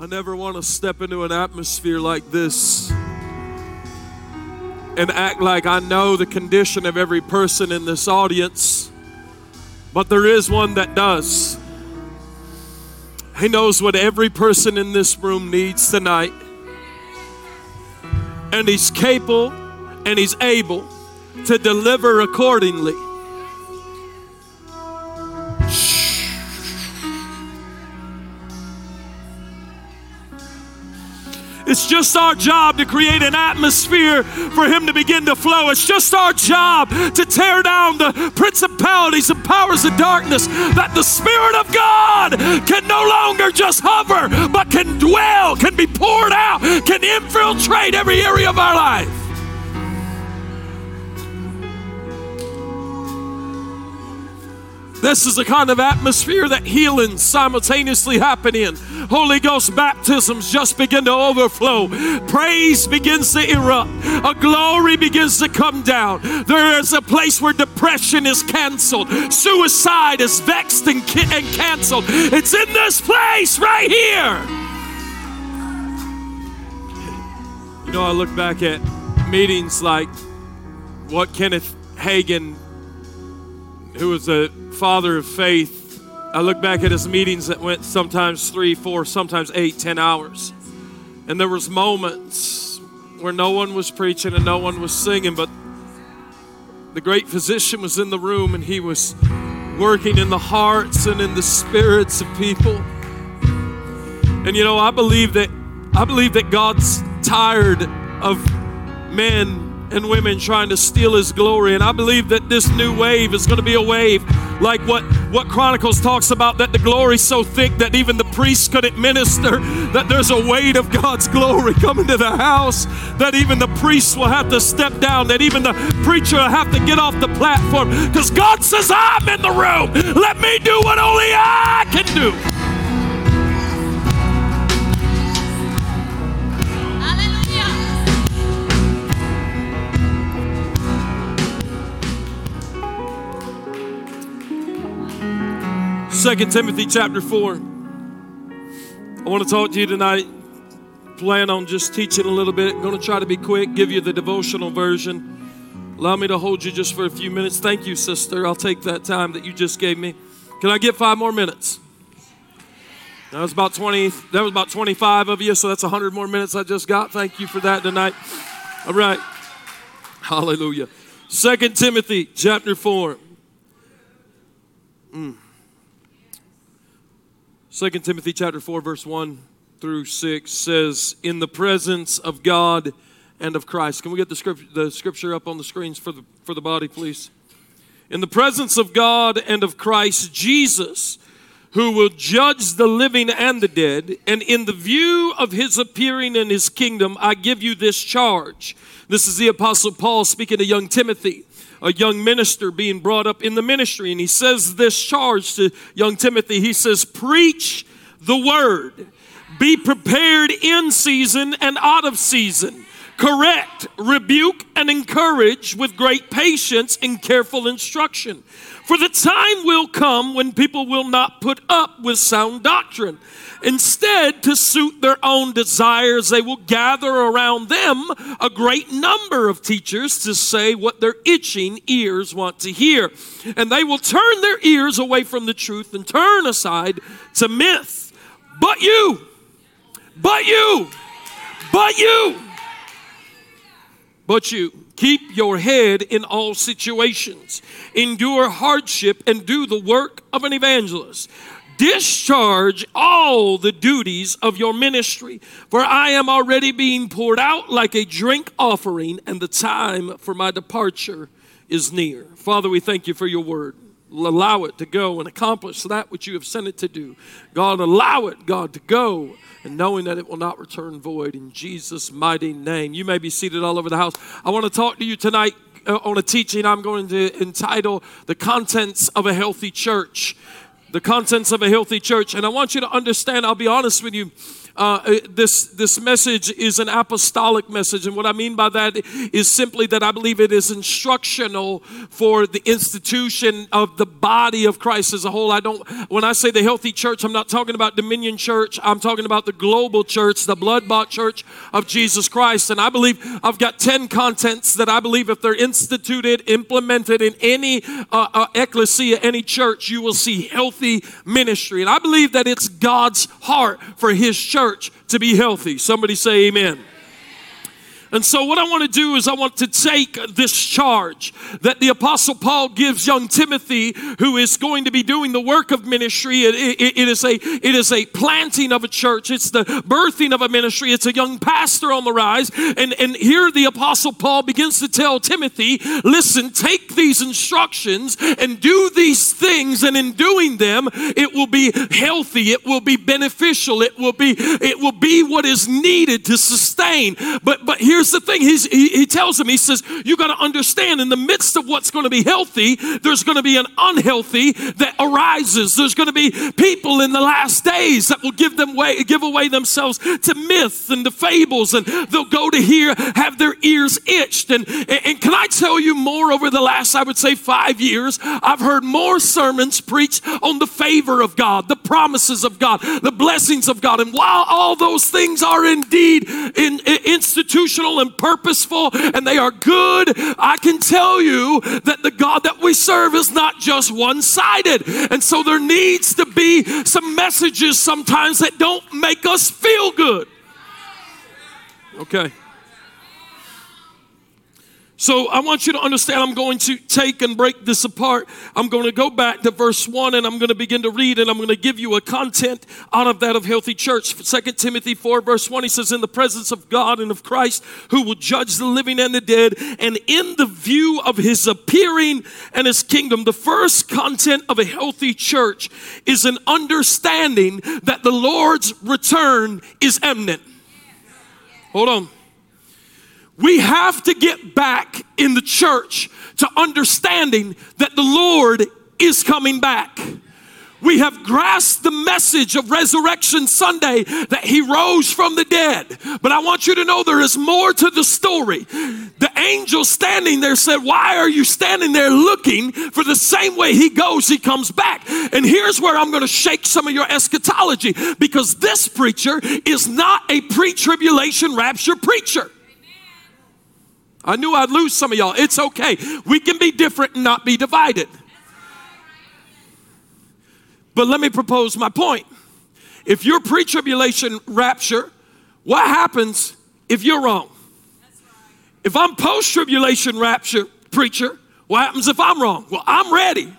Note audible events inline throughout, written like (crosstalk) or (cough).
I never want to step into an atmosphere like this and act like I know the condition of every person in this audience, but there is one that does. He knows what every person in this room needs tonight. And He's capable and He's able to deliver accordingly. It's just our job to create an atmosphere for Him to begin to flow. It's just our job to tear down the principalities and powers of darkness that the Spirit of God can no longer just hover, but can dwell, can be poured out, can infiltrate every area of our life. This is the kind of atmosphere that healing simultaneously happen in. Holy Ghost baptisms just begin to overflow. Praise begins to erupt. A glory begins to come down. There is a place where depression is canceled. Suicide is vexed and, ki- and canceled. It's in this place right here. You know, I look back at meetings like what Kenneth Hagin, who was a father of faith, I look back at his meetings that went sometimes three, four, sometimes eight, ten hours. And there was moments where no one was preaching and no one was singing, but the great physician was in the room and he was working in the hearts and in the spirits of people. And you know, I believe that I believe that God's tired of men and women trying to steal his glory. And I believe that this new wave is going to be a wave like what, what Chronicles talks about that the glory's so thick that even the priests couldn't minister, that there's a weight of God's glory coming to the house, that even the priests will have to step down, that even the preacher will have to get off the platform because God says, I'm in the room. Let me do what only I can do. Second Timothy chapter 4. I want to talk to you tonight. Plan on just teaching a little bit. I'm going to try to be quick, give you the devotional version. Allow me to hold you just for a few minutes. Thank you, sister. I'll take that time that you just gave me. Can I get five more minutes? That was about 20, that was about 25 of you, so that's 100 more minutes I just got. Thank you for that tonight. All right. Hallelujah. Second Timothy chapter 4. Mm. 2 Timothy chapter 4 verse 1 through 6 says in the presence of God and of Christ. Can we get the scripture, the scripture up on the screens for the for the body please? In the presence of God and of Christ Jesus who will judge the living and the dead and in the view of his appearing in his kingdom I give you this charge. This is the apostle Paul speaking to young Timothy a young minister being brought up in the ministry. And he says this charge to young Timothy. He says, Preach the word, be prepared in season and out of season. Correct, rebuke, and encourage with great patience and careful instruction. For the time will come when people will not put up with sound doctrine Instead, to suit their own desires, they will gather around them a great number of teachers to say what their itching ears want to hear. And they will turn their ears away from the truth and turn aside to myth. But you, but you, but you, but you, keep your head in all situations, endure hardship, and do the work of an evangelist discharge all the duties of your ministry. For I am already being poured out like a drink offering, and the time for my departure is near. Father, we thank you for your word. Allow it to go and accomplish that which you have sent it to do. God, allow it, God, to go and knowing that it will not return void in Jesus' mighty name. You may be seated all over the house. I want to talk to you tonight uh, on a teaching I'm going to entitle The Contents of a Healthy Church the contents of a healthy church. And I want you to understand, I'll be honest with you, uh, this, this message is an apostolic message. And what I mean by that is simply that I believe it is instructional for the institution of the body of Christ as a whole. I don't, when I say the healthy church, I'm not talking about Dominion Church. I'm talking about the global church, the blood bought church of Jesus Christ. And I believe I've got 10 contents that I believe if they're instituted, implemented in any uh, uh, ecclesia, any church, you will see healthy ministry. And I believe that it's God's heart for his church church to be healthy. Somebody say amen. And so, what I want to do is, I want to take this charge that the Apostle Paul gives young Timothy, who is going to be doing the work of ministry. It, it, it, is a, it is a planting of a church, it's the birthing of a ministry, it's a young pastor on the rise. And, and here the Apostle Paul begins to tell Timothy listen, take these instructions and do these things, and in doing them, it will be healthy, it will be beneficial, it will be, it will be what is needed to sustain. But, but here here's the thing He's, he, he tells him, he says, You got to understand, in the midst of what's going to be healthy, there's going to be an unhealthy that arises. There's going to be people in the last days that will give them way, give away themselves to myths and to fables, and they'll go to hear, have their ears itched. And, and, and can I tell you more over the last, I would say, five years? I've heard more sermons preached on the favor of God, the promises of God, the blessings of God. And while all those things are indeed in, in institutional and purposeful and they are good, I can tell you that the God that we serve is not just one sided. And so there needs to be some messages sometimes that don't make us feel good. Okay. So I want you to understand, I'm going to take and break this apart. I'm going to go back to verse 1 and I'm going to begin to read and I'm going to give you a content out of that of healthy church. 2 Timothy 4, verse 1, he says, In the presence of God and of Christ, who will judge the living and the dead, and in the view of his appearing and his kingdom. The first content of a healthy church is an understanding that the Lord's return is imminent. Hold on. We have to get back in the church to understanding that the Lord is coming back. We have grasped the message of Resurrection Sunday that He rose from the dead. But I want you to know there is more to the story. The angel standing there said, Why are you standing there looking for the same way He goes, He comes back? And here's where I'm going to shake some of your eschatology because this preacher is not a pre tribulation rapture preacher. I knew I'd lose some of y'all. It's okay. We can be different and not be divided. But let me propose my point. If you're pre tribulation rapture, what happens if you're wrong? If I'm post tribulation rapture preacher, what happens if I'm wrong? Well, I'm ready.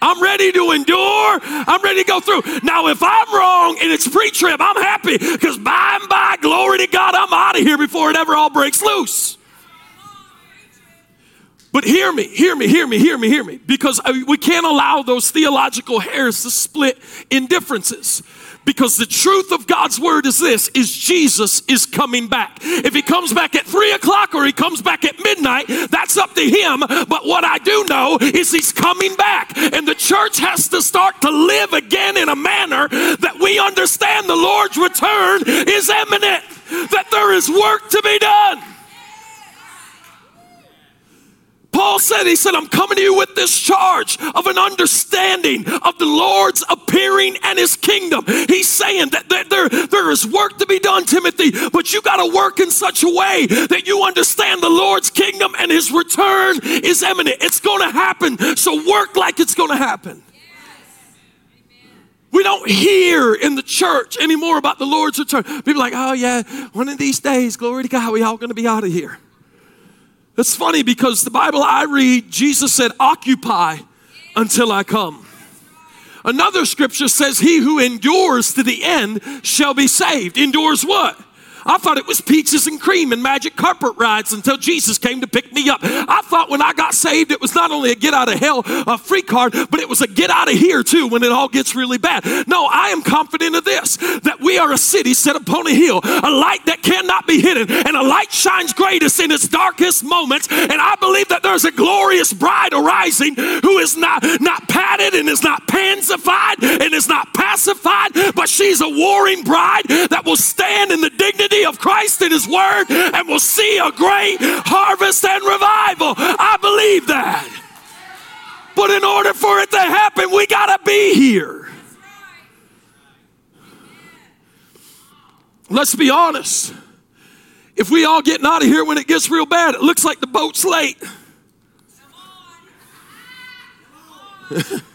I'm ready to endure. I'm ready to go through. Now, if I'm wrong and it's pre trib, I'm happy because by and by, glory to God, I'm out of here before it ever all breaks loose. But hear me, hear me, hear me, hear me, hear me, because uh, we can't allow those theological hairs to split in differences. Because the truth of God's word is this, is Jesus is coming back. If he comes back at three o'clock or he comes back at midnight, that's up to him. But what I do know is he's coming back. And the church has to start to live again in a manner that we understand the Lord's return is imminent, that there is work to be done. Paul said, He said, I'm coming to you with this charge of an understanding of the Lord's appearing and His kingdom. He's saying that there, there is work to be done, Timothy, but you got to work in such a way that you understand the Lord's kingdom and His return is imminent. It's going to happen. So work like it's going to happen. We don't hear in the church anymore about the Lord's return. People like, oh yeah, one of these days, glory to God, we all going to be out of here. It's funny because the Bible I read, Jesus said, Occupy until I come. Another scripture says, He who endures to the end shall be saved. Endures what? I thought it was peaches and cream and magic carpet rides until Jesus came to pick me up. I thought when I got saved, it was not only a get out of hell a free card, but it was a get out of here too when it all gets really bad. No, I am confident of this that we are a city set upon a hill, a light that cannot be hidden, and a light shines greatest in its darkest moments. And I believe that there's a glorious bride arising who is not, not padded and is not pansified and is not pacified, but she's a warring bride that will stand in the dignity of Christ and His Word and will see a great harvest and revival. I believe that. But in order for it to happen, we got to be here. Let's be honest. If we all getting out of here when it gets real bad, it looks like the boat's late. (laughs)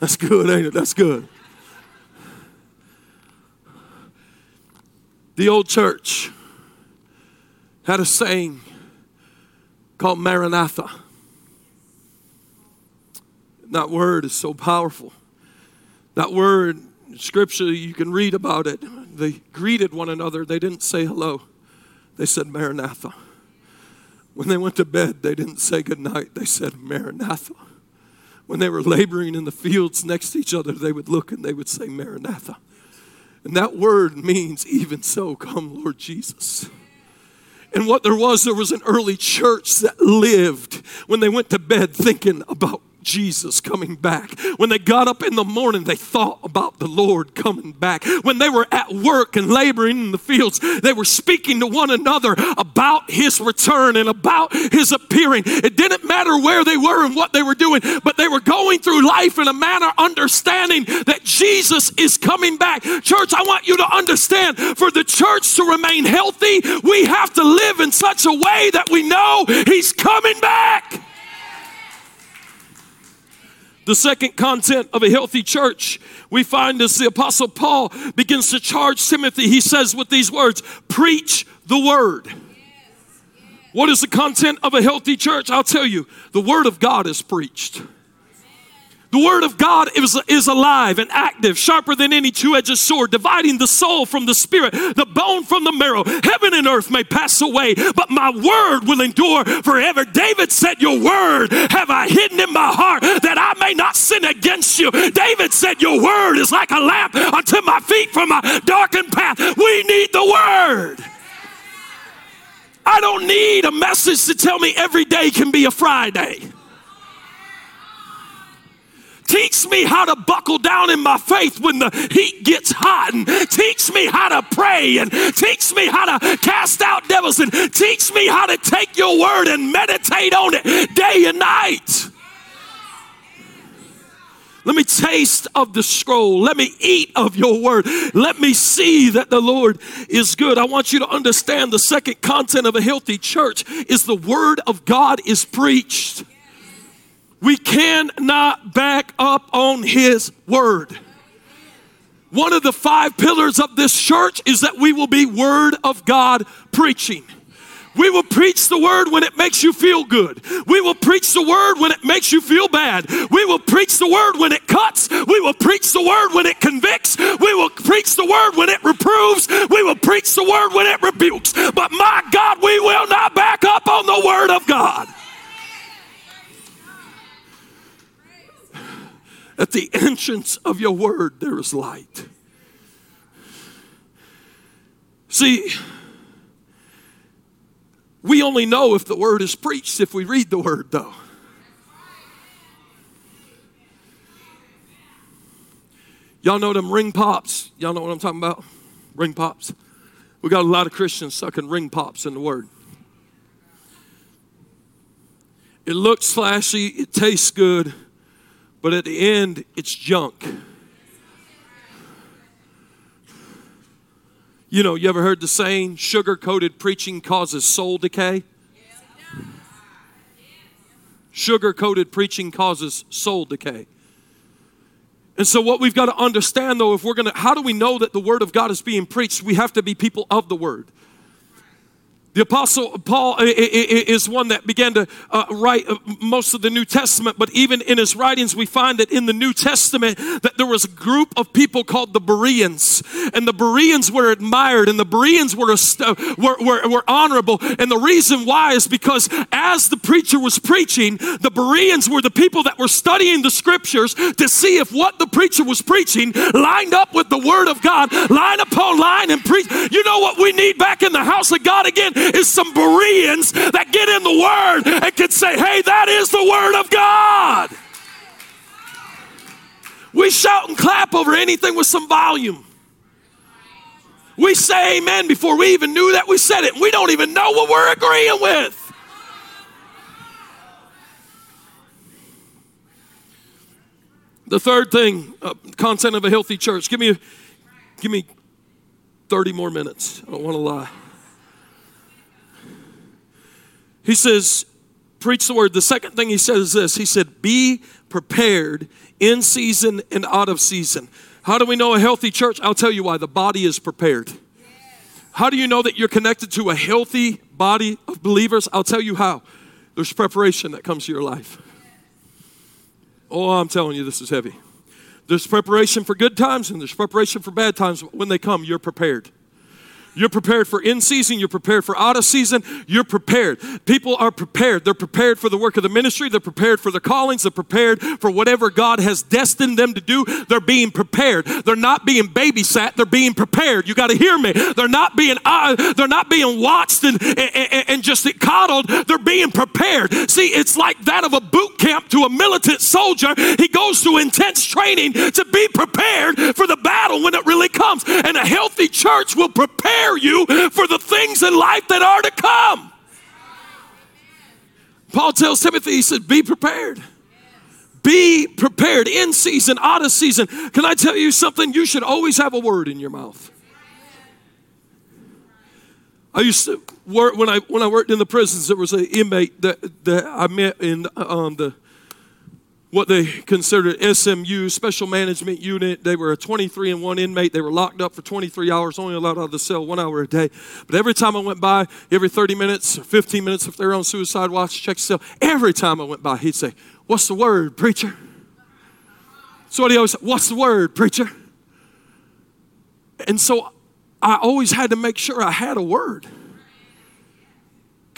That's good, ain't it? That's good. The old church had a saying called Maranatha. That word is so powerful. That word, scripture, you can read about it. They greeted one another, they didn't say hello, they said Maranatha. When they went to bed, they didn't say goodnight, they said Maranatha. When they were laboring in the fields next to each other, they would look and they would say Maranatha. And that word means, even so, come, Lord Jesus. And what there was, there was an early church that lived when they went to bed thinking about Jesus coming back. When they got up in the morning, they thought about the Lord coming back. When they were at work and laboring in the fields, they were speaking to one another about his return and about his appearing. It didn't matter where they were and what they were doing, but they were going through life in a manner understanding that Jesus is coming back. Church, I want you to understand for the church to remain healthy, we have to live in such a way that we know he's coming back. The second content of a healthy church we find as the Apostle Paul begins to charge Timothy, he says with these words, Preach the word. What is the content of a healthy church? I'll tell you, the word of God is preached. The word of God is, is alive and active, sharper than any two edged sword, dividing the soul from the spirit, the bone from the marrow. Heaven and earth may pass away, but my word will endure forever. David said, Your word have I hidden in my heart that I may not sin against you. David said, Your word is like a lamp unto my feet from a darkened path. We need the word. I don't need a message to tell me every day can be a Friday. Teach me how to buckle down in my faith when the heat gets hot, and teach me how to pray, and teach me how to cast out devils, and teach me how to take your word and meditate on it day and night. Let me taste of the scroll. Let me eat of your word. Let me see that the Lord is good. I want you to understand the second content of a healthy church is the word of God is preached. We cannot back up on His word. One of the five pillars of this church is that we will be Word of God preaching. We will preach the word when it makes you feel good. We will preach the word when it makes you feel bad. We will preach the word when it cuts. We will preach the word when it convicts. We will preach the word when it reproves. We will preach the word when it rebukes. But my God, we will not back up on the word of God. At the entrance of your word, there is light. See, we only know if the word is preached if we read the word, though. Y'all know them ring pops. Y'all know what I'm talking about? Ring pops. We got a lot of Christians sucking ring pops in the word. It looks flashy, it tastes good, but at the end, it's junk. You know, you ever heard the saying, sugar coated preaching causes soul decay? Sugar coated preaching causes soul decay. And so, what we've got to understand though, if we're going to, how do we know that the Word of God is being preached? We have to be people of the Word. The Apostle Paul is one that began to uh, write uh, most of the New Testament, but even in his writings, we find that in the New Testament that there was a group of people called the Bereans, and the Bereans were admired, and the Bereans were, were, were, were honorable. And the reason why is because as the preacher was preaching, the Bereans were the people that were studying the scriptures to see if what the preacher was preaching lined up with the Word of God, line upon line, and preach. You know what we need back in the house of God again? Is some Bereans that get in the Word and can say, hey, that is the Word of God. We shout and clap over anything with some volume. We say amen before we even knew that we said it. We don't even know what we're agreeing with. The third thing, uh, content of a healthy church. Give me, give me 30 more minutes. I don't want to lie. He says, preach the word. The second thing he says is this He said, be prepared in season and out of season. How do we know a healthy church? I'll tell you why. The body is prepared. How do you know that you're connected to a healthy body of believers? I'll tell you how. There's preparation that comes to your life. Oh, I'm telling you, this is heavy. There's preparation for good times and there's preparation for bad times. When they come, you're prepared. You're prepared for in season, you're prepared for out of season, you're prepared. People are prepared. They're prepared for the work of the ministry, they're prepared for the callings, they're prepared for whatever God has destined them to do. They're being prepared. They're not being babysat, they're being prepared. You got to hear me. They're not being uh, they're not being watched and, and, and just coddled, they're being prepared. See, it's like that of a boot camp to a militant soldier. He goes through intense training to be prepared for the battle when it really comes. And a healthy church will prepare prepare you for the things in life that are to come. Paul tells Timothy, he said, Be prepared. Be prepared in season, out of season. Can I tell you something? You should always have a word in your mouth. I used to work when I when I worked in the prisons. There was an inmate that, that I met in um, the what they considered SMU, Special Management Unit. They were a 23 and 1 inmate. They were locked up for 23 hours, only allowed out of the cell one hour a day. But every time I went by, every 30 minutes, or 15 minutes, if they're on suicide watch, check the cell. Every time I went by, he'd say, What's the word, preacher? So he always said, What's the word, preacher? And so I always had to make sure I had a word.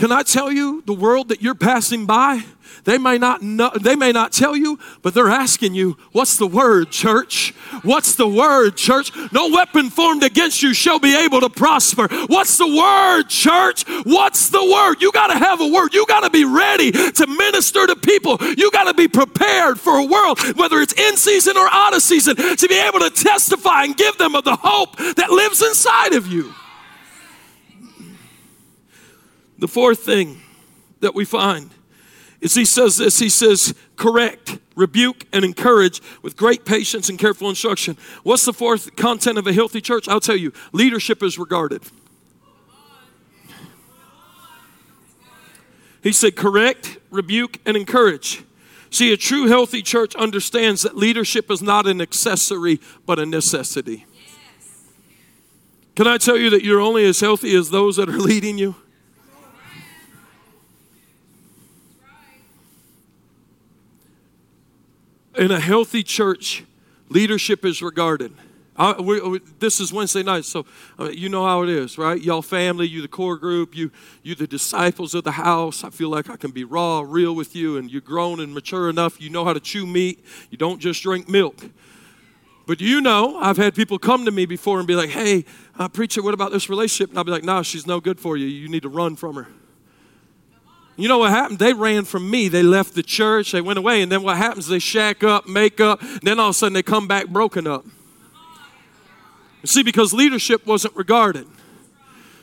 Can I tell you the world that you're passing by? They may not know, they may not tell you, but they're asking you, what's the word, church? What's the word, church? No weapon formed against you shall be able to prosper. What's the word, church? What's the word? You got to have a word. You got to be ready to minister to people. You got to be prepared for a world, whether it's in season or out of season, to be able to testify and give them of the hope that lives inside of you. The fourth thing that we find is he says this he says, correct, rebuke, and encourage with great patience and careful instruction. What's the fourth content of a healthy church? I'll tell you leadership is regarded. He said, correct, rebuke, and encourage. See, a true healthy church understands that leadership is not an accessory, but a necessity. Can I tell you that you're only as healthy as those that are (laughs) leading you? In a healthy church, leadership is regarded. I, we, we, this is Wednesday night, so uh, you know how it is, right? Y'all family, you the core group, you you the disciples of the house. I feel like I can be raw, real with you, and you're grown and mature enough. You know how to chew meat. You don't just drink milk. But you know, I've had people come to me before and be like, "Hey, uh, preacher, what about this relationship?" And I'll be like, "Nah, she's no good for you. You need to run from her." You know what happened? They ran from me. They left the church. They went away. And then what happens? They shack up, make up. Then all of a sudden they come back broken up. See, because leadership wasn't regarded.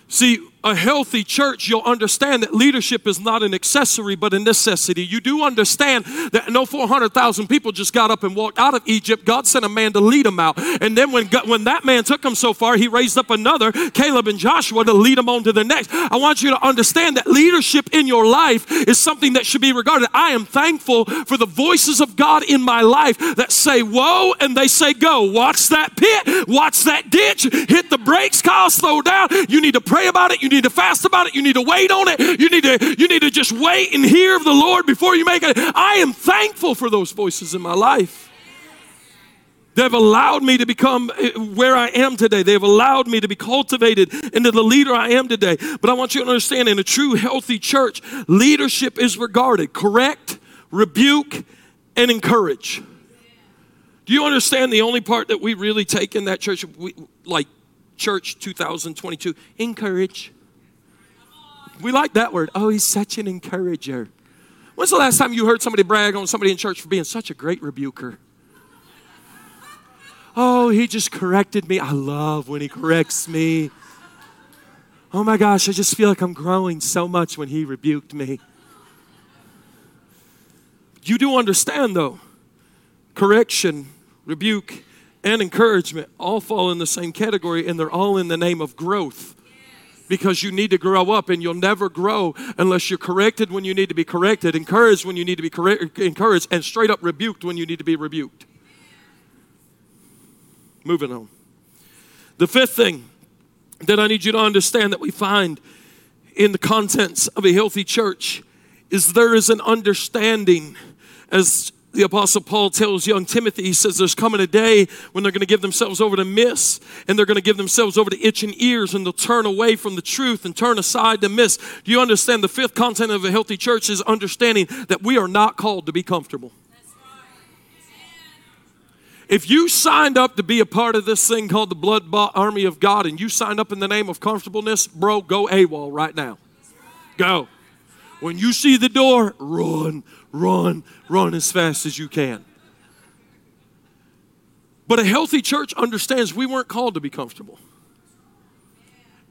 See, a healthy church, you'll understand that leadership is not an accessory but a necessity. You do understand that no 400,000 people just got up and walked out of Egypt. God sent a man to lead them out. And then when, God, when that man took them so far, he raised up another, Caleb and Joshua, to lead them on to the next. I want you to understand that leadership in your life is something that should be regarded. I am thankful for the voices of God in my life that say, whoa, and they say, go. Watch that pit, watch that ditch, hit the brakes, Kyle, slow down. You need to pray about it. You need need to fast about it. You need to wait on it. You need to, you need to just wait and hear of the Lord before you make it. I am thankful for those voices in my life. They've allowed me to become eh, where I am today. They've allowed me to be cultivated into the leader I am today. But I want you to understand in a true healthy church, leadership is regarded correct, rebuke, and encourage. Do you understand the only part that we really take in that church, we, like church 2022? Encourage. We like that word. Oh, he's such an encourager. When's the last time you heard somebody brag on somebody in church for being such a great rebuker? Oh, he just corrected me. I love when he corrects me. Oh my gosh, I just feel like I'm growing so much when he rebuked me. You do understand, though, correction, rebuke, and encouragement all fall in the same category, and they're all in the name of growth. Because you need to grow up, and you'll never grow unless you're corrected when you need to be corrected, encouraged when you need to be correct, encouraged, and straight up rebuked when you need to be rebuked. Moving on. The fifth thing that I need you to understand that we find in the contents of a healthy church is there is an understanding as the apostle paul tells young timothy he says there's coming a day when they're going to give themselves over to miss and they're going to give themselves over to itching ears and they'll turn away from the truth and turn aside to miss do you understand the fifth content of a healthy church is understanding that we are not called to be comfortable if you signed up to be a part of this thing called the blood army of God and you signed up in the name of comfortableness, bro, go AWOL right now. Go. When you see the door, run, run, run as fast as you can. But a healthy church understands we weren't called to be comfortable.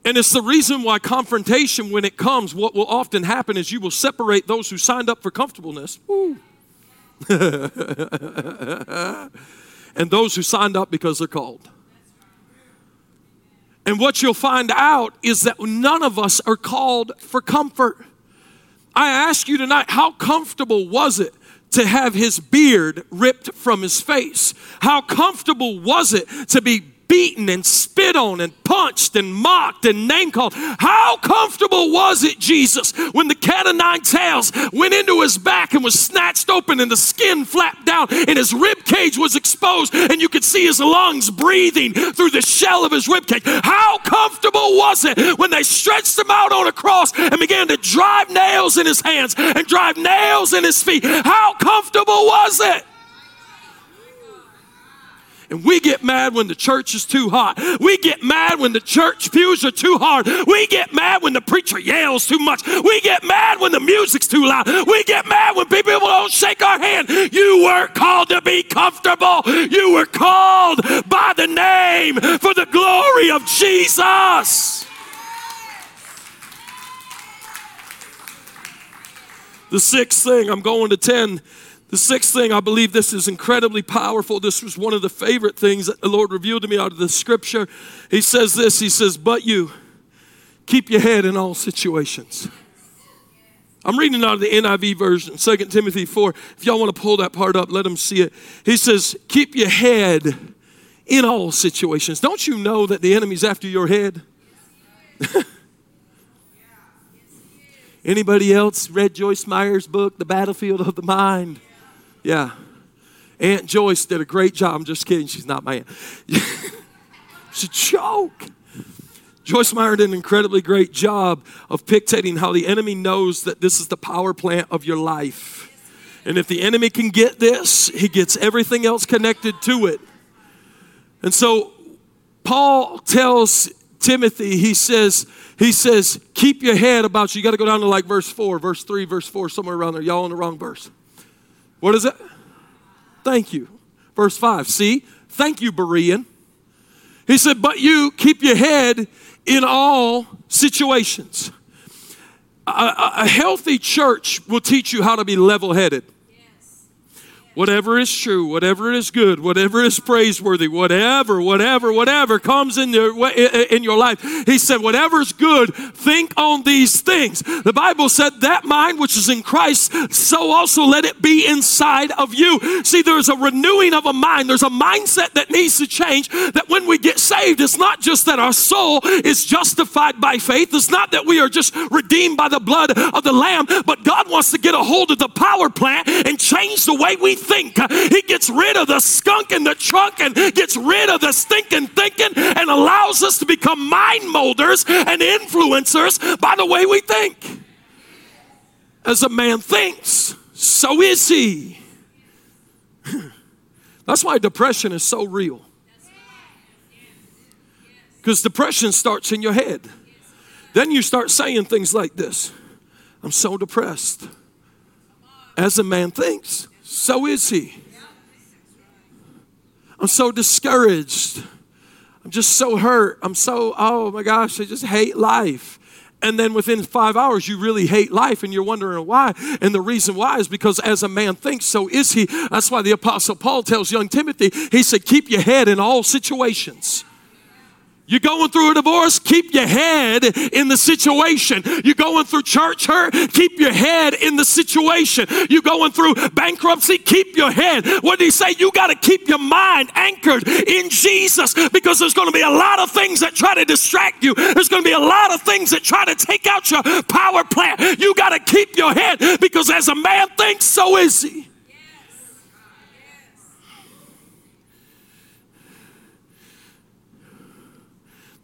And it's the reason why confrontation, when it comes, what will often happen is you will separate those who signed up for comfortableness. (laughs) and those who signed up because they're called. And what you'll find out is that none of us are called for comfort. I ask you tonight, how comfortable was it to have his beard ripped from his face? How comfortable was it to be beaten and spit on and punched and mocked and name called. How comfortable was it, Jesus, when the cat of nine tails went into his back and was snatched open and the skin flapped down and his rib cage was exposed and you could see his lungs breathing through the shell of his rib cage? How comfortable was it when they stretched him out on a cross and began to drive nails in his hands and drive nails in his feet? How comfortable was it? And we get mad when the church is too hot. We get mad when the church pews are too hard. We get mad when the preacher yells too much. We get mad when the music's too loud. We get mad when people don't shake our hand. You weren't called to be comfortable. You were called by the name for the glory of Jesus. The sixth thing, I'm going to 10 the sixth thing, I believe this is incredibly powerful. This was one of the favorite things that the Lord revealed to me out of the scripture. He says this He says, But you keep your head in all situations. I'm reading out of the NIV version, 2 Timothy 4. If y'all want to pull that part up, let them see it. He says, Keep your head in all situations. Don't you know that the enemy's after your head? (laughs) Anybody else read Joyce Meyer's book, The Battlefield of the Mind? Yeah. Aunt Joyce did a great job. I'm just kidding. She's not my aunt. (laughs) it's a joke. Joyce Meyer did an incredibly great job of dictating how the enemy knows that this is the power plant of your life. And if the enemy can get this, he gets everything else connected to it. And so Paul tells Timothy, he says, he says, keep your head about you. You got to go down to like verse 4, verse 3, verse 4, somewhere around there. Y'all in the wrong verse. What is it? Thank you. Verse 5. See? Thank you, Berean. He said, But you keep your head in all situations. A, a, healthy church will teach you how to be level headed. Whatever is true, whatever is good, whatever is praiseworthy, whatever, whatever, whatever comes in your, in your life. He said, whatever is good, think on these things. The Bible said that mind which is in Christ, so also let it be inside of you. See, there's a renewing of a mind. There's a mindset that needs to change that when we get saved, it's not just that our soul is justified by faith. It's not that we are just redeemed by the blood of the Lamb, but God wants to get a hold of the power plant and change the way we think. He gets rid of the skunk in the trunk and gets rid of the stinking thinking and allows us to become mind molders and influencers by the way we think. As a man thinks, so is he. (clears throat) That's why depression is so real. Because depression starts in your head. Then you start saying things like this I'm so depressed. As a man thinks, so is he. I'm so discouraged. I'm just so hurt. I'm so, oh my gosh, I just hate life. And then within five hours, you really hate life and you're wondering why. And the reason why is because as a man thinks, so is he. That's why the Apostle Paul tells young Timothy, he said, keep your head in all situations. You're going through a divorce, keep your head in the situation. You're going through church hurt, keep your head in the situation. You're going through bankruptcy, keep your head. What did he say? You got to keep your mind anchored in Jesus because there's going to be a lot of things that try to distract you. There's going to be a lot of things that try to take out your power plant. You got to keep your head because as a man thinks, so is he.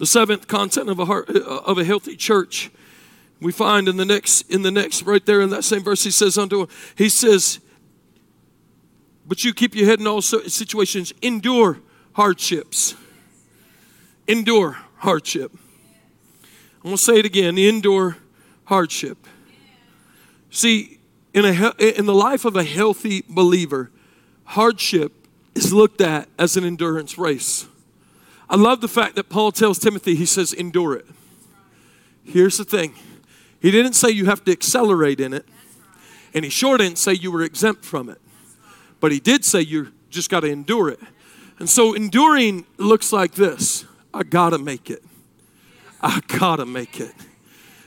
The seventh content of a heart, uh, of a healthy church, we find in the next in the next right there in that same verse. He says unto he says, "But you keep your head in all situations. Endure hardships. Endure hardship." I'm gonna say it again. Endure hardship. See, in a in the life of a healthy believer, hardship is looked at as an endurance race. I love the fact that Paul tells Timothy, he says, endure it. Here's the thing he didn't say you have to accelerate in it, and he sure didn't say you were exempt from it, but he did say you just got to endure it. And so enduring looks like this I gotta make it. I gotta make it.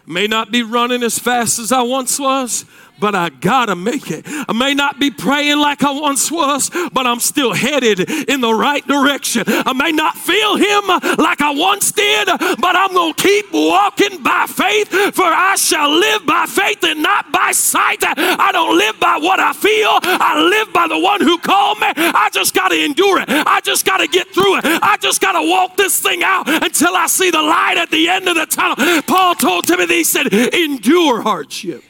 May not be running as fast as I once was, but I gotta make it. I may not be praying like I once was, but I'm still headed in the right direction. I may not feel Him like I once did, but I'm gonna keep walking by faith, for I shall live by faith and not by sight. I don't live by what I feel, I live by the one who called me. I just gotta endure it, I just gotta get through it, I just gotta walk this thing out until I see the light at the end of the tunnel. Paul told Timothy, he said, endure hardship.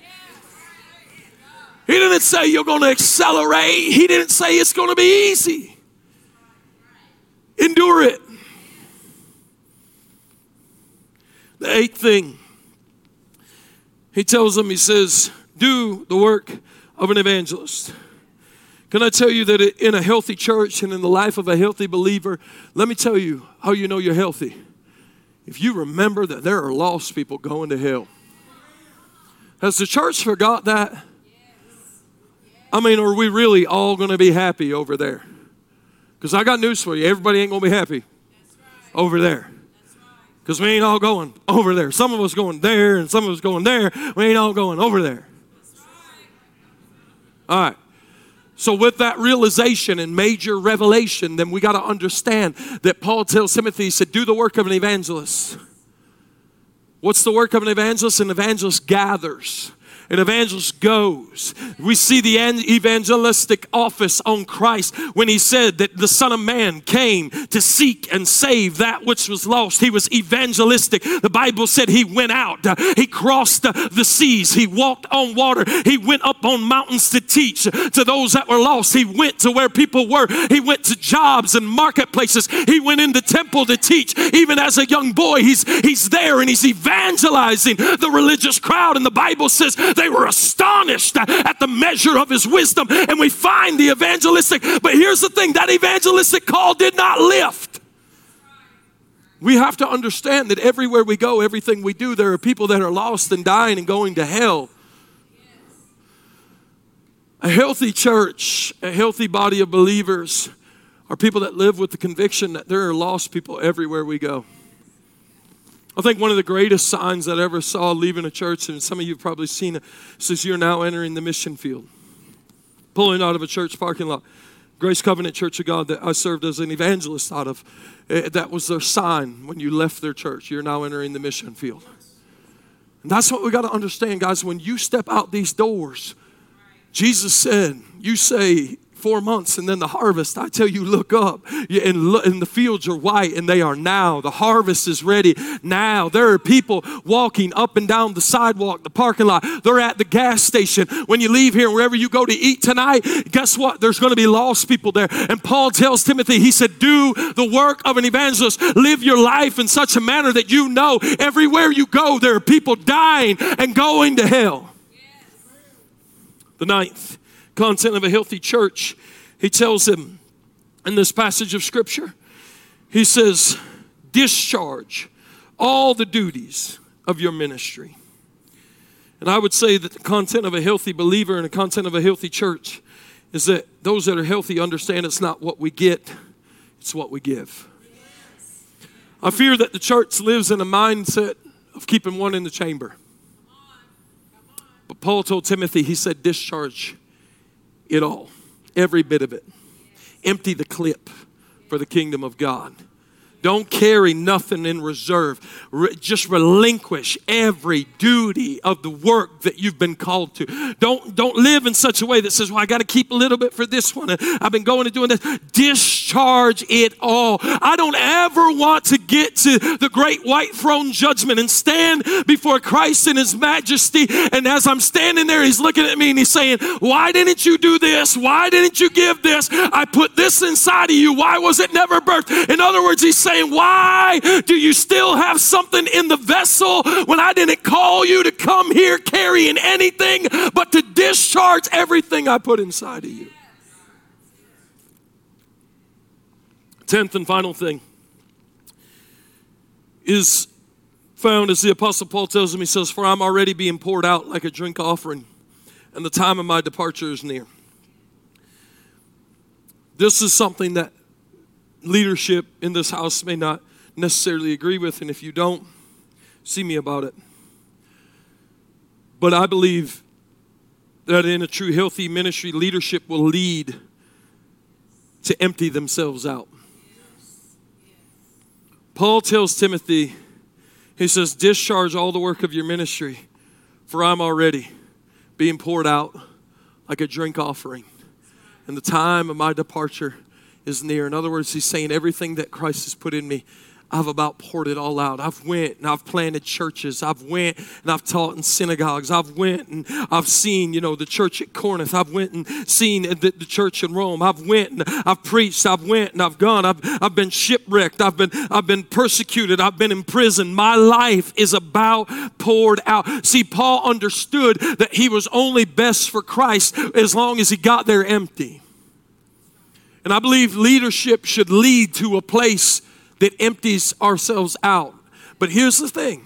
He didn't say you're going to accelerate. He didn't say it's going to be easy. Endure it. The eighth thing, he tells them, he says, do the work of an evangelist. Can I tell you that in a healthy church and in the life of a healthy believer, let me tell you how you know you're healthy. If you remember that there are lost people going to hell. Has the church forgot that? I mean, are we really all going to be happy over there? Because I got news for you. Everybody ain't going to be happy over there. Because we ain't all going over there. Some of us going there and some of us going there. We ain't all going over there. All right. So, with that realization and major revelation, then we got to understand that Paul tells Timothy, he said, Do the work of an evangelist. What's the work of an evangelist? An evangelist gathers. An evangelist goes. We see the evangelistic office on Christ when he said that the Son of Man came to seek and save that which was lost. He was evangelistic. The Bible said he went out, he crossed the seas, he walked on water, he went up on mountains to teach to those that were lost. He went to where people were, he went to jobs and marketplaces, he went in the temple to teach. Even as a young boy, he's, he's there and he's evangelizing the religious crowd. And the Bible says they were astonished at the measure of his wisdom. And we find the evangelistic. But here's the thing that evangelistic call did not lift. We have to understand that everywhere we go, everything we do, there are people that are lost and dying and going to hell. A healthy church, a healthy body of believers are people that live with the conviction that there are lost people everywhere we go. I think one of the greatest signs that I ever saw leaving a church, and some of you have probably seen it, says you're now entering the mission field. Pulling out of a church parking lot. Grace Covenant Church of God that I served as an evangelist out of, eh, that was their sign when you left their church. You're now entering the mission field. And that's what we got to understand, guys. When you step out these doors, Jesus said, You say, four months and then the harvest i tell you look up. And, look, and the fields are white and they are now. The harvest is ready now. There are people walking up and down the sidewalk the parking lot. They're at the gas station. When you leave here wherever you go to eat tonight guess what? There's going to be lost people there. And paul tells timothy he said do the work of an evangelist. Live your life in such a manner that you know everywhere you go there are people dying and going to hell. The ninth content of a healthy church, he tells them in this passage of Scripture, he says, discharge all the duties of your ministry. And I would say that the content of a healthy believer and the content of a healthy church is that those that are healthy understand it's not what we get, it's what we give. I fear that the church lives in a mindset of keeping one in the chamber. But Paul told Timothy, he said, discharge it all, every bit of it. Empty the clip for the kingdom of God. Don't carry nothing in reserve. Re- just relinquish every duty of the work that you've been called to. Don't, don't live in such a way that says, well, I got to keep a little bit for this one. I've been going and doing this. Discharge it all. I don't ever want to get to the great white throne judgment and stand before Christ in his majesty. And as I'm standing there, he's looking at me and he's saying, why didn't you do this? Why didn't you give this? I put this inside of you. Why was it never birthed? In other words, he's saying, saying, Why do you still have something in the vessel when I didn't call you to come here carrying anything but to discharge everything I put inside of you? Tenth and final thing is found as the Apostle Paul tells him, he says, For I'm already being poured out like a drink offering, and the time of my departure is near. This is something that leadership in this house may not necessarily agree with, and if you don't, see me about it. But I believe that in a true healthy ministry, leadership will lead to empty themselves out. Paul tells Timothy, he says, discharge all the work of your ministry, for I'm already being poured out like a drink offering. And the time of my departure is near. In other words, he's saying everything that Christ has put in me, I've about poured it all out. I've went and I've planted churches. I've went and I've taught in synagogues. I've went and I've seen, you know, the church at Corinth. I've went and seen the, the church in Rome. I've went and I've preached. I've went and I've gone. I've, I've been shipwrecked. I've been I've been persecuted. I've been in prison. My life is about poured out. See, Paul understood that he was only best for Christ as long as he got there empty. And I believe leadership should lead to a place that empties ourselves out. But here's the thing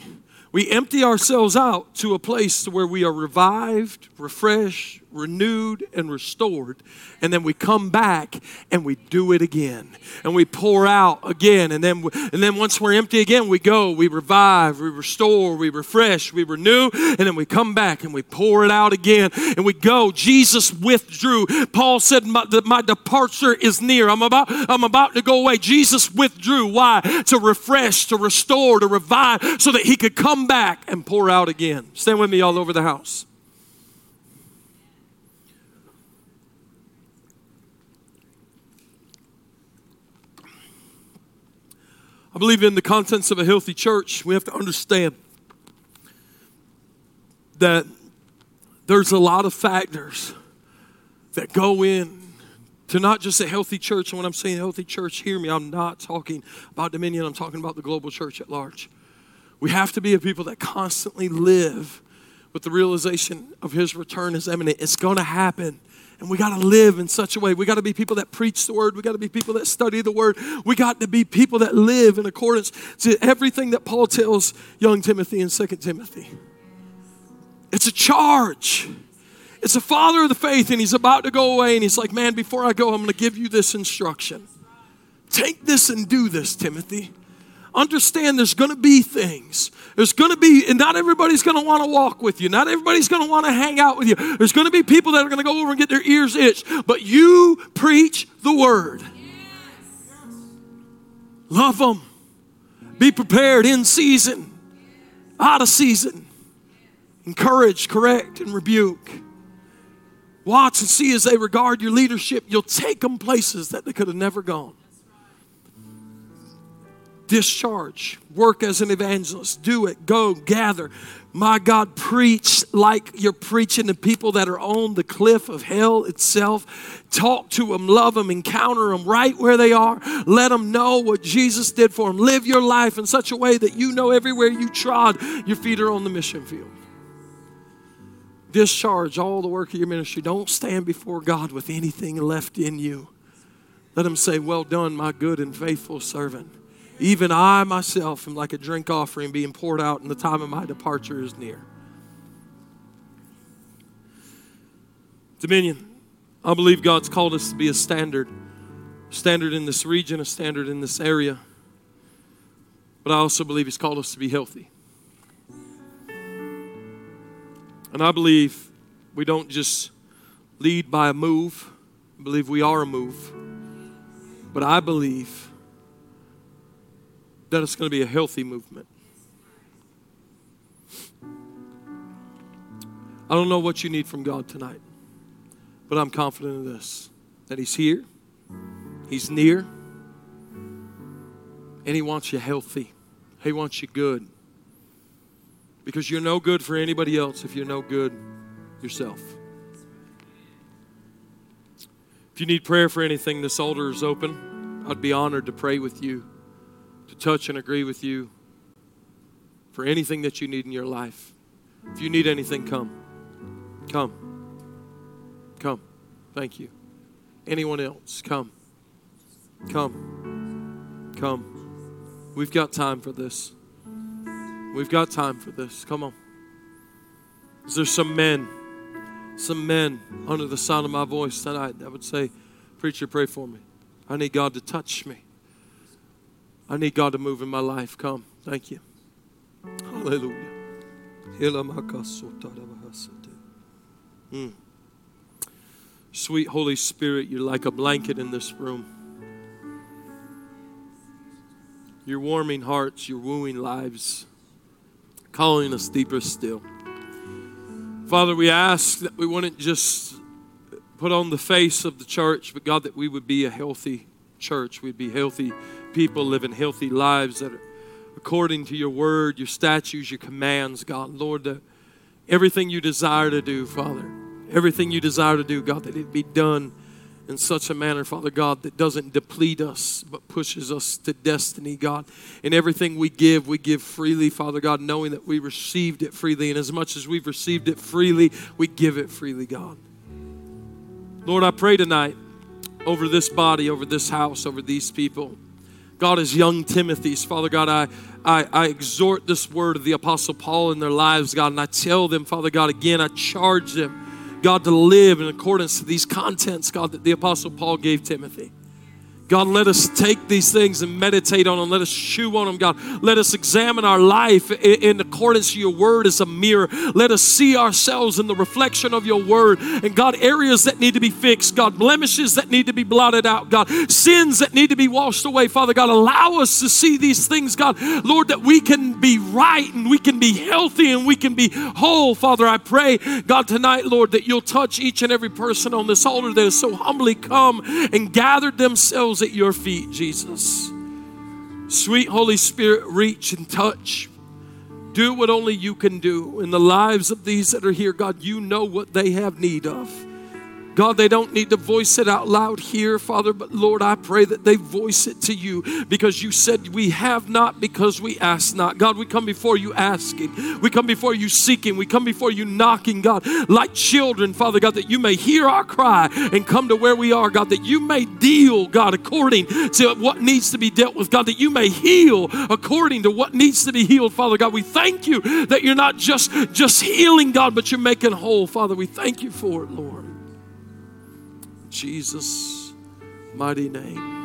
we empty ourselves out to a place where we are revived, refreshed, renewed, and restored. And then we come back and we do it again. And we pour out again. And then, and then once we're empty again, we go, we revive, we restore, we refresh, we renew. And then we come back and we pour it out again. And we go. Jesus withdrew. Paul said, my, my departure is near. I'm about, I'm about to go away. Jesus withdrew. Why? To refresh, to restore, to revive, so that he could come back and pour out again. Stand with me all over the house. I believe in the contents of a healthy church, we have to understand that there's a lot of factors that go in to not just a healthy church. And when I'm saying healthy church, hear me, I'm not talking about Dominion, I'm talking about the global church at large. We have to be a people that constantly live with the realization of his return is imminent. It's going to happen. And we got to live in such a way. We got to be people that preach the word. We got to be people that study the word. We got to be people that live in accordance to everything that Paul tells young Timothy in 2 Timothy. It's a charge. It's a father of the faith, and he's about to go away, and he's like, Man, before I go, I'm going to give you this instruction. Take this and do this, Timothy. Understand there's going to be things. There's going to be, and not everybody's going to want to walk with you. Not everybody's going to want to hang out with you. There's going to be people that are going to go over and get their ears itched. But you preach the word. Love them. Be prepared in season, out of season. Encourage, correct, and rebuke. Watch and see as they regard your leadership, you'll take them places that they could have never gone. Discharge, work as an evangelist, do it, go, gather. My God, preach like you're preaching to people that are on the cliff of hell itself. Talk to them, love them, encounter them right where they are. Let them know what Jesus did for them. Live your life in such a way that you know everywhere you trod, your feet are on the mission field discharge all the work of your ministry. Don't stand before God with anything left in you. Let him say, Well done, my good and faithful servant. Even I myself am like a drink offering being poured out, and the time of my departure is near. Dominion. I believe God's called us to be a standard, standard in this region, a standard in this area. But I also believe He's called us to be healthy. And I believe we don't just lead by a move, I believe we are a move. But I believe that it's going to be a healthy movement. I don't know what you need from God tonight, but I'm confident in this that He's here, He's near, and He wants you healthy. He wants you good. Because you're no good for anybody else if you're no good yourself. If you need prayer for anything, this altar is open. I'd be honored to pray with you, to touch and agree with you for anything that you need in your life. If you need anything, come. Come. Come. Thank you. Anyone else, come. Come. Come. We've got time for this. We've got time for this. Come on. Is there some men, some men under the sound of my voice tonight that would say, Preacher, pray for me. I need God to touch me. I need God to move in my life. Come. Thank you. Hallelujah. Mm. Sweet Holy Spirit, you're like a blanket in this room. You're warming hearts, you're wooing lives calling us deeper still. Father, we ask that we wouldn't just put on the face of the church, but God, that we would be a healthy church. We'd be healthy people living healthy lives that are according to your word, your statutes, your commands, God. Lord, that everything you desire to do, Father, everything you desire to do, God, that it be done in such a manner, Father God, that doesn't deplete us, but pushes us to destiny, God. In everything we give, we give freely, Father God, knowing that we received it freely. And as much as we've received it freely, we give it freely, God. Lord, I pray tonight over this body, over this house, over these people. God, as young Timothy's, Father God, I, I, I, exhort this word of the Apostle Paul in their lives, God, and I tell them, Father God, again, I charge them God, to live in accordance to these contents, God, that the Apostle Paul gave Timothy. God, let us take these things and meditate on them. Let us chew on them, God. Let us examine our life in accordance to your word as a mirror. Let us see ourselves in the reflection of your word. And God, areas that need to be fixed, God, blemishes that need to be blotted out, God, sins that need to be washed away, Father God. Allow us to see these things, God, Lord, that we can be right and we can be healthy and we can be whole, Father. I pray, God, tonight, Lord, that you'll touch each and every person on this altar that has so humbly come and gathered themselves at your feet, Jesus. Sweet Holy Spirit, reach and touch. Do what only you can do in the lives of these that are here. God, you know what they have need of. God, they don't need to voice it out loud here, Father, but Lord, I pray that they voice it to you because you said we have not because we ask not. God, we come before you asking. We come before you seeking. We come before you knocking, God, like children, Father God, that you may hear our cry and come to where we are, God, that you may deal, God, according to what needs to be dealt with, God, that you may heal according to what needs to be healed, Father God. We thank you that you're not just, just healing, God, but you're making whole, Father. We thank you for it, Lord. Jesus' mighty name.